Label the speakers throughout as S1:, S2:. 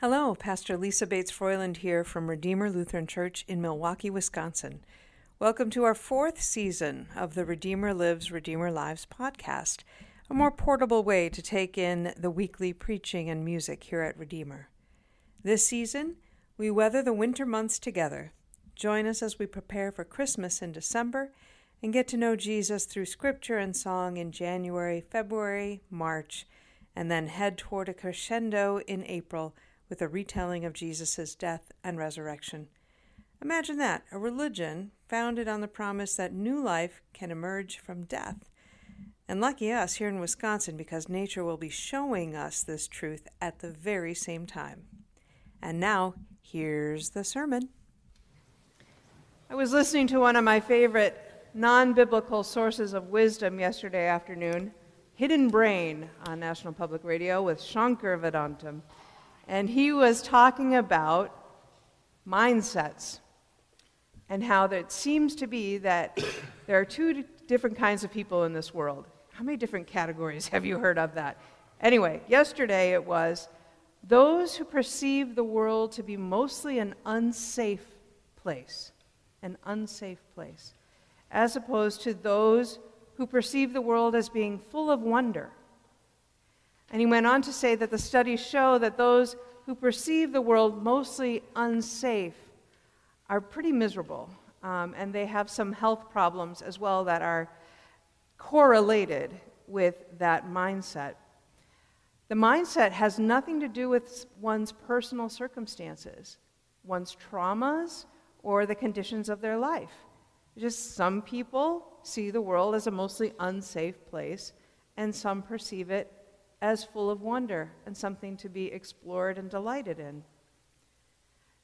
S1: Hello, Pastor Lisa Bates Froiland here from Redeemer Lutheran Church in Milwaukee, Wisconsin. Welcome to our fourth season of the Redeemer Lives, Redeemer Lives podcast, a more portable way to take in the weekly preaching and music here at Redeemer. This season, we weather the winter months together. Join us as we prepare for Christmas in December and get to know Jesus through scripture and song in January, February, March, and then head toward a crescendo in April with a retelling of Jesus' death and resurrection. Imagine that a religion founded on the promise that new life can emerge from death. And lucky us here in Wisconsin because nature will be showing us this truth at the very same time. And now, here's the sermon. I was listening to one of my favorite non biblical sources of wisdom yesterday afternoon, Hidden Brain on National Public Radio with Shankar Vedantam and he was talking about mindsets and how it seems to be that there are two different kinds of people in this world. How many different categories have you heard of that? Anyway, yesterday it was those who perceive the world to be mostly an unsafe place, an unsafe place, as opposed to those who perceive the world as being full of wonder and he went on to say that the studies show that those who perceive the world mostly unsafe are pretty miserable, um, and they have some health problems as well that are correlated with that mindset. The mindset has nothing to do with one's personal circumstances, one's traumas, or the conditions of their life. Just some people see the world as a mostly unsafe place, and some perceive it as full of wonder and something to be explored and delighted in.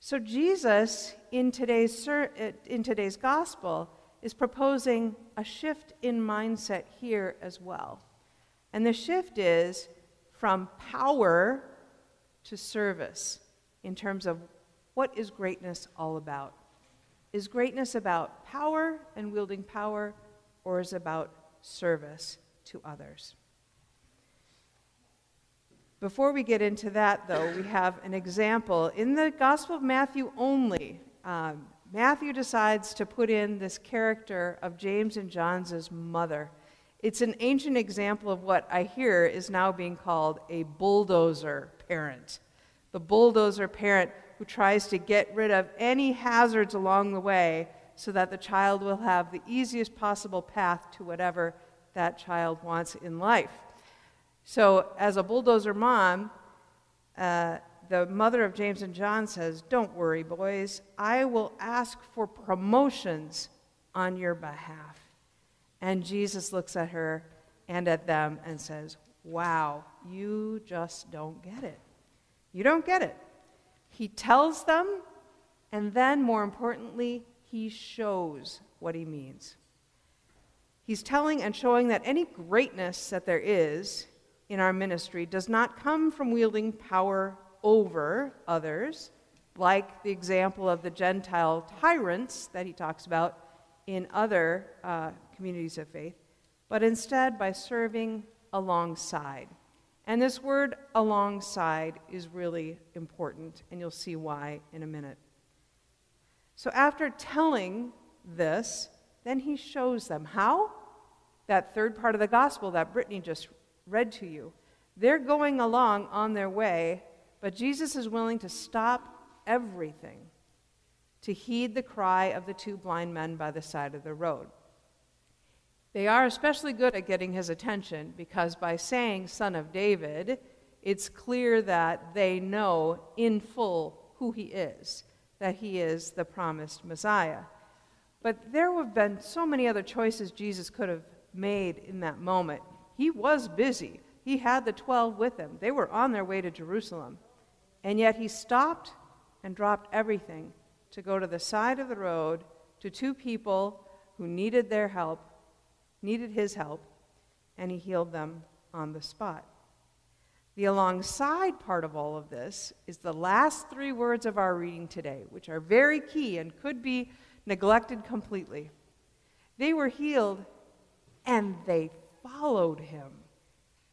S1: So, Jesus, in today's, eh, in today's gospel, is proposing a shift in mindset here as well. And the shift is from power to service in terms of what is greatness all about? Is greatness about power and wielding power, or is it about service to others? Before we get into that, though, we have an example. In the Gospel of Matthew only, um, Matthew decides to put in this character of James and John's mother. It's an ancient example of what I hear is now being called a bulldozer parent. The bulldozer parent who tries to get rid of any hazards along the way so that the child will have the easiest possible path to whatever that child wants in life. So, as a bulldozer mom, uh, the mother of James and John says, Don't worry, boys. I will ask for promotions on your behalf. And Jesus looks at her and at them and says, Wow, you just don't get it. You don't get it. He tells them, and then, more importantly, he shows what he means. He's telling and showing that any greatness that there is in our ministry does not come from wielding power over others, like the example of the Gentile tyrants that he talks about in other uh, communities of faith, but instead by serving alongside. And this word alongside is really important, and you'll see why in a minute. So, after telling this, then he shows them how? That third part of the gospel that Brittany just read to you. They're going along on their way, but Jesus is willing to stop everything to heed the cry of the two blind men by the side of the road. They are especially good at getting his attention because by saying Son of David, it's clear that they know in full who he is, that he is the promised Messiah. But there have been so many other choices Jesus could have made in that moment. He was busy. He had the 12 with him. They were on their way to Jerusalem. And yet he stopped and dropped everything to go to the side of the road to two people who needed their help, needed his help, and he healed them on the spot. The alongside part of all of this is the last three words of our reading today, which are very key and could be neglected completely. They were healed and they followed him.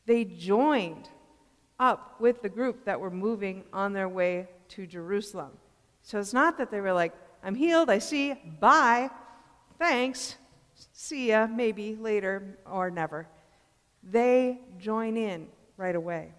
S1: They joined up with the group that were moving on their way to Jerusalem. So it's not that they were like, I'm healed, I see, bye, thanks, see ya, maybe later or never. They join in right away.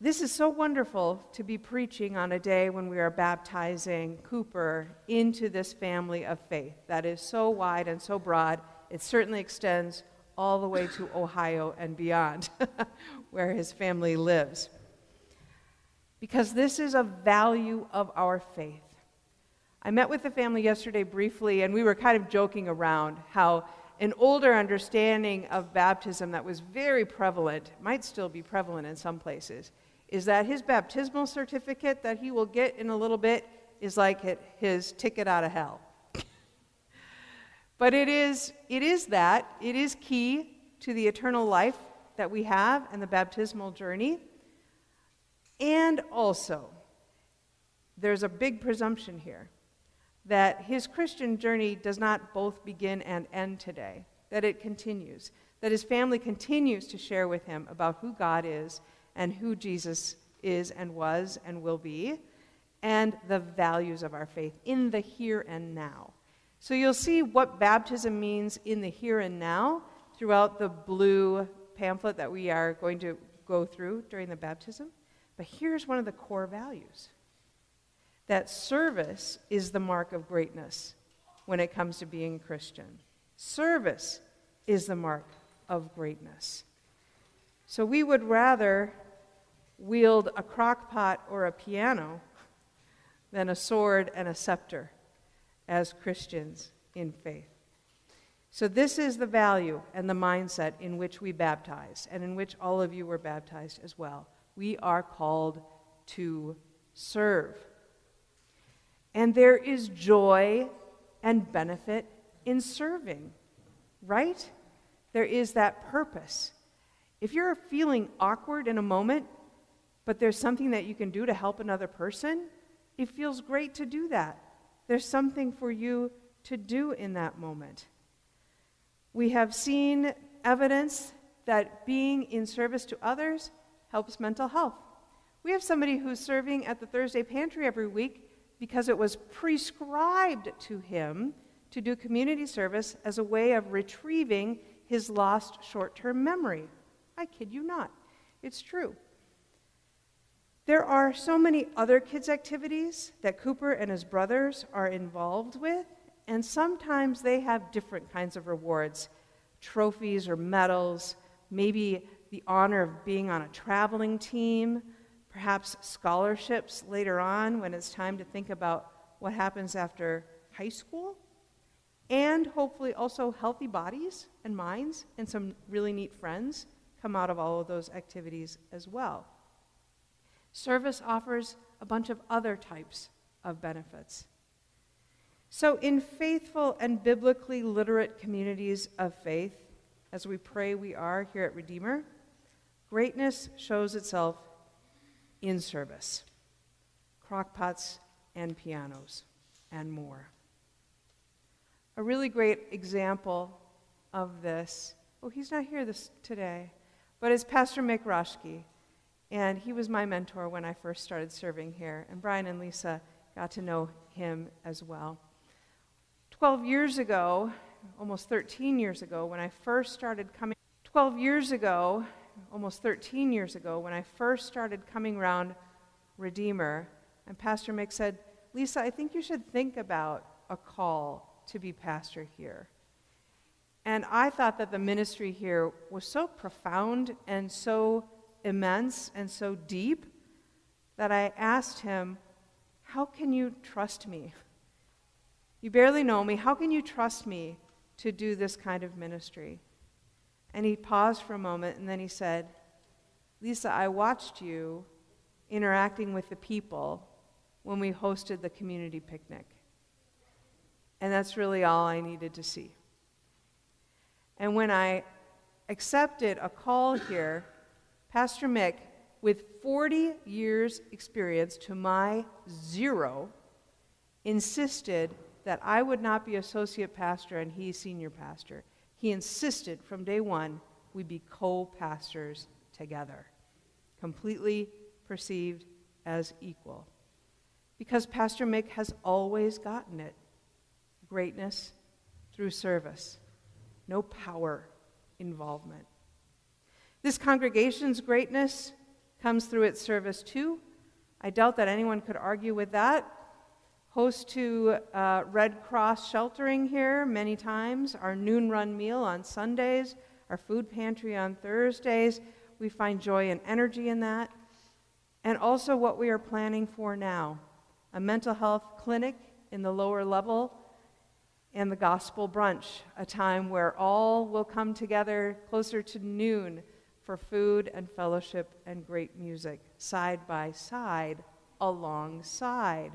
S1: This is so wonderful to be preaching on a day when we are baptizing Cooper into this family of faith that is so wide and so broad. It certainly extends all the way to Ohio and beyond, where his family lives. Because this is a value of our faith. I met with the family yesterday briefly, and we were kind of joking around how an older understanding of baptism that was very prevalent, might still be prevalent in some places, is that his baptismal certificate that he will get in a little bit is like his ticket out of hell. But it is, it is that. It is key to the eternal life that we have and the baptismal journey. And also, there's a big presumption here that his Christian journey does not both begin and end today, that it continues, that his family continues to share with him about who God is and who Jesus is and was and will be, and the values of our faith in the here and now. So you'll see what baptism means in the here and now throughout the blue pamphlet that we are going to go through during the baptism. But here's one of the core values that service is the mark of greatness when it comes to being Christian. Service is the mark of greatness. So we would rather wield a crock pot or a piano than a sword and a scepter as Christians in faith. So, this is the value and the mindset in which we baptize, and in which all of you were baptized as well. We are called to serve. And there is joy and benefit in serving, right? There is that purpose. If you're feeling awkward in a moment, but there's something that you can do to help another person, it feels great to do that. There's something for you to do in that moment. We have seen evidence that being in service to others helps mental health. We have somebody who's serving at the Thursday pantry every week because it was prescribed to him to do community service as a way of retrieving his lost short term memory. I kid you not. It's true. There are so many other kids' activities that Cooper and his brothers are involved with, and sometimes they have different kinds of rewards trophies or medals, maybe the honor of being on a traveling team, perhaps scholarships later on when it's time to think about what happens after high school, and hopefully also healthy bodies and minds and some really neat friends come out of all of those activities as well. Service offers a bunch of other types of benefits. So, in faithful and biblically literate communities of faith, as we pray we are here at Redeemer, greatness shows itself in service crockpots and pianos and more. A really great example of this, oh, he's not here this, today, but is Pastor Mick Roschke. And he was my mentor when I first started serving here. And Brian and Lisa got to know him as well. 12 years ago, almost 13 years ago, when I first started coming, 12 years ago, almost 13 years ago, when I first started coming around Redeemer, and Pastor Mick said, Lisa, I think you should think about a call to be pastor here. And I thought that the ministry here was so profound and so immense and so deep that I asked him, How can you trust me? You barely know me. How can you trust me to do this kind of ministry? And he paused for a moment and then he said, Lisa, I watched you interacting with the people when we hosted the community picnic. And that's really all I needed to see. And when I accepted a call here Pastor Mick, with 40 years' experience to my zero, insisted that I would not be associate pastor and he senior pastor. He insisted from day one we be co pastors together, completely perceived as equal. Because Pastor Mick has always gotten it greatness through service, no power involvement. This congregation's greatness comes through its service too. I doubt that anyone could argue with that. Host to uh, Red Cross sheltering here many times, our noon run meal on Sundays, our food pantry on Thursdays. We find joy and energy in that. And also what we are planning for now a mental health clinic in the lower level and the gospel brunch, a time where all will come together closer to noon for food and fellowship and great music, side by side, alongside.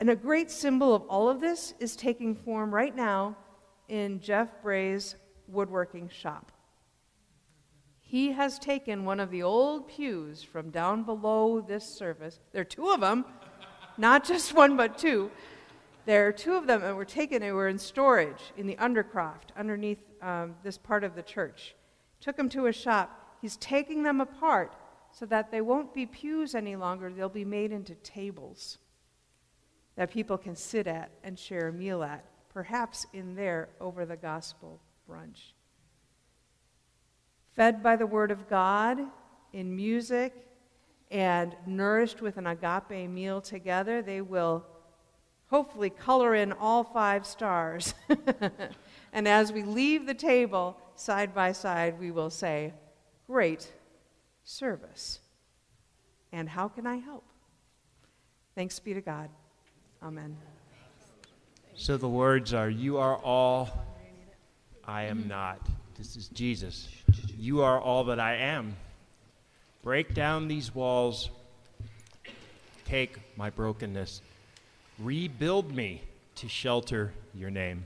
S1: And a great symbol of all of this is taking form right now in Jeff Bray's woodworking shop. He has taken one of the old pews from down below this service. There are two of them, not just one, but two. There are two of them, and we're taken, they were in storage in the undercroft underneath um, this part of the church. Took them to a shop. He's taking them apart so that they won't be pews any longer, they'll be made into tables that people can sit at and share a meal at, perhaps in there over the gospel brunch. Fed by the Word of God in music and nourished with an agape meal together, they will hopefully color in all five stars. and as we leave the table side by side, we will say, Great service. And how can I help? Thanks be to God. Amen.
S2: So the words are You are all, I am not. This is Jesus. You are all that I am. Break down these walls. Take my brokenness. Rebuild me to shelter your name.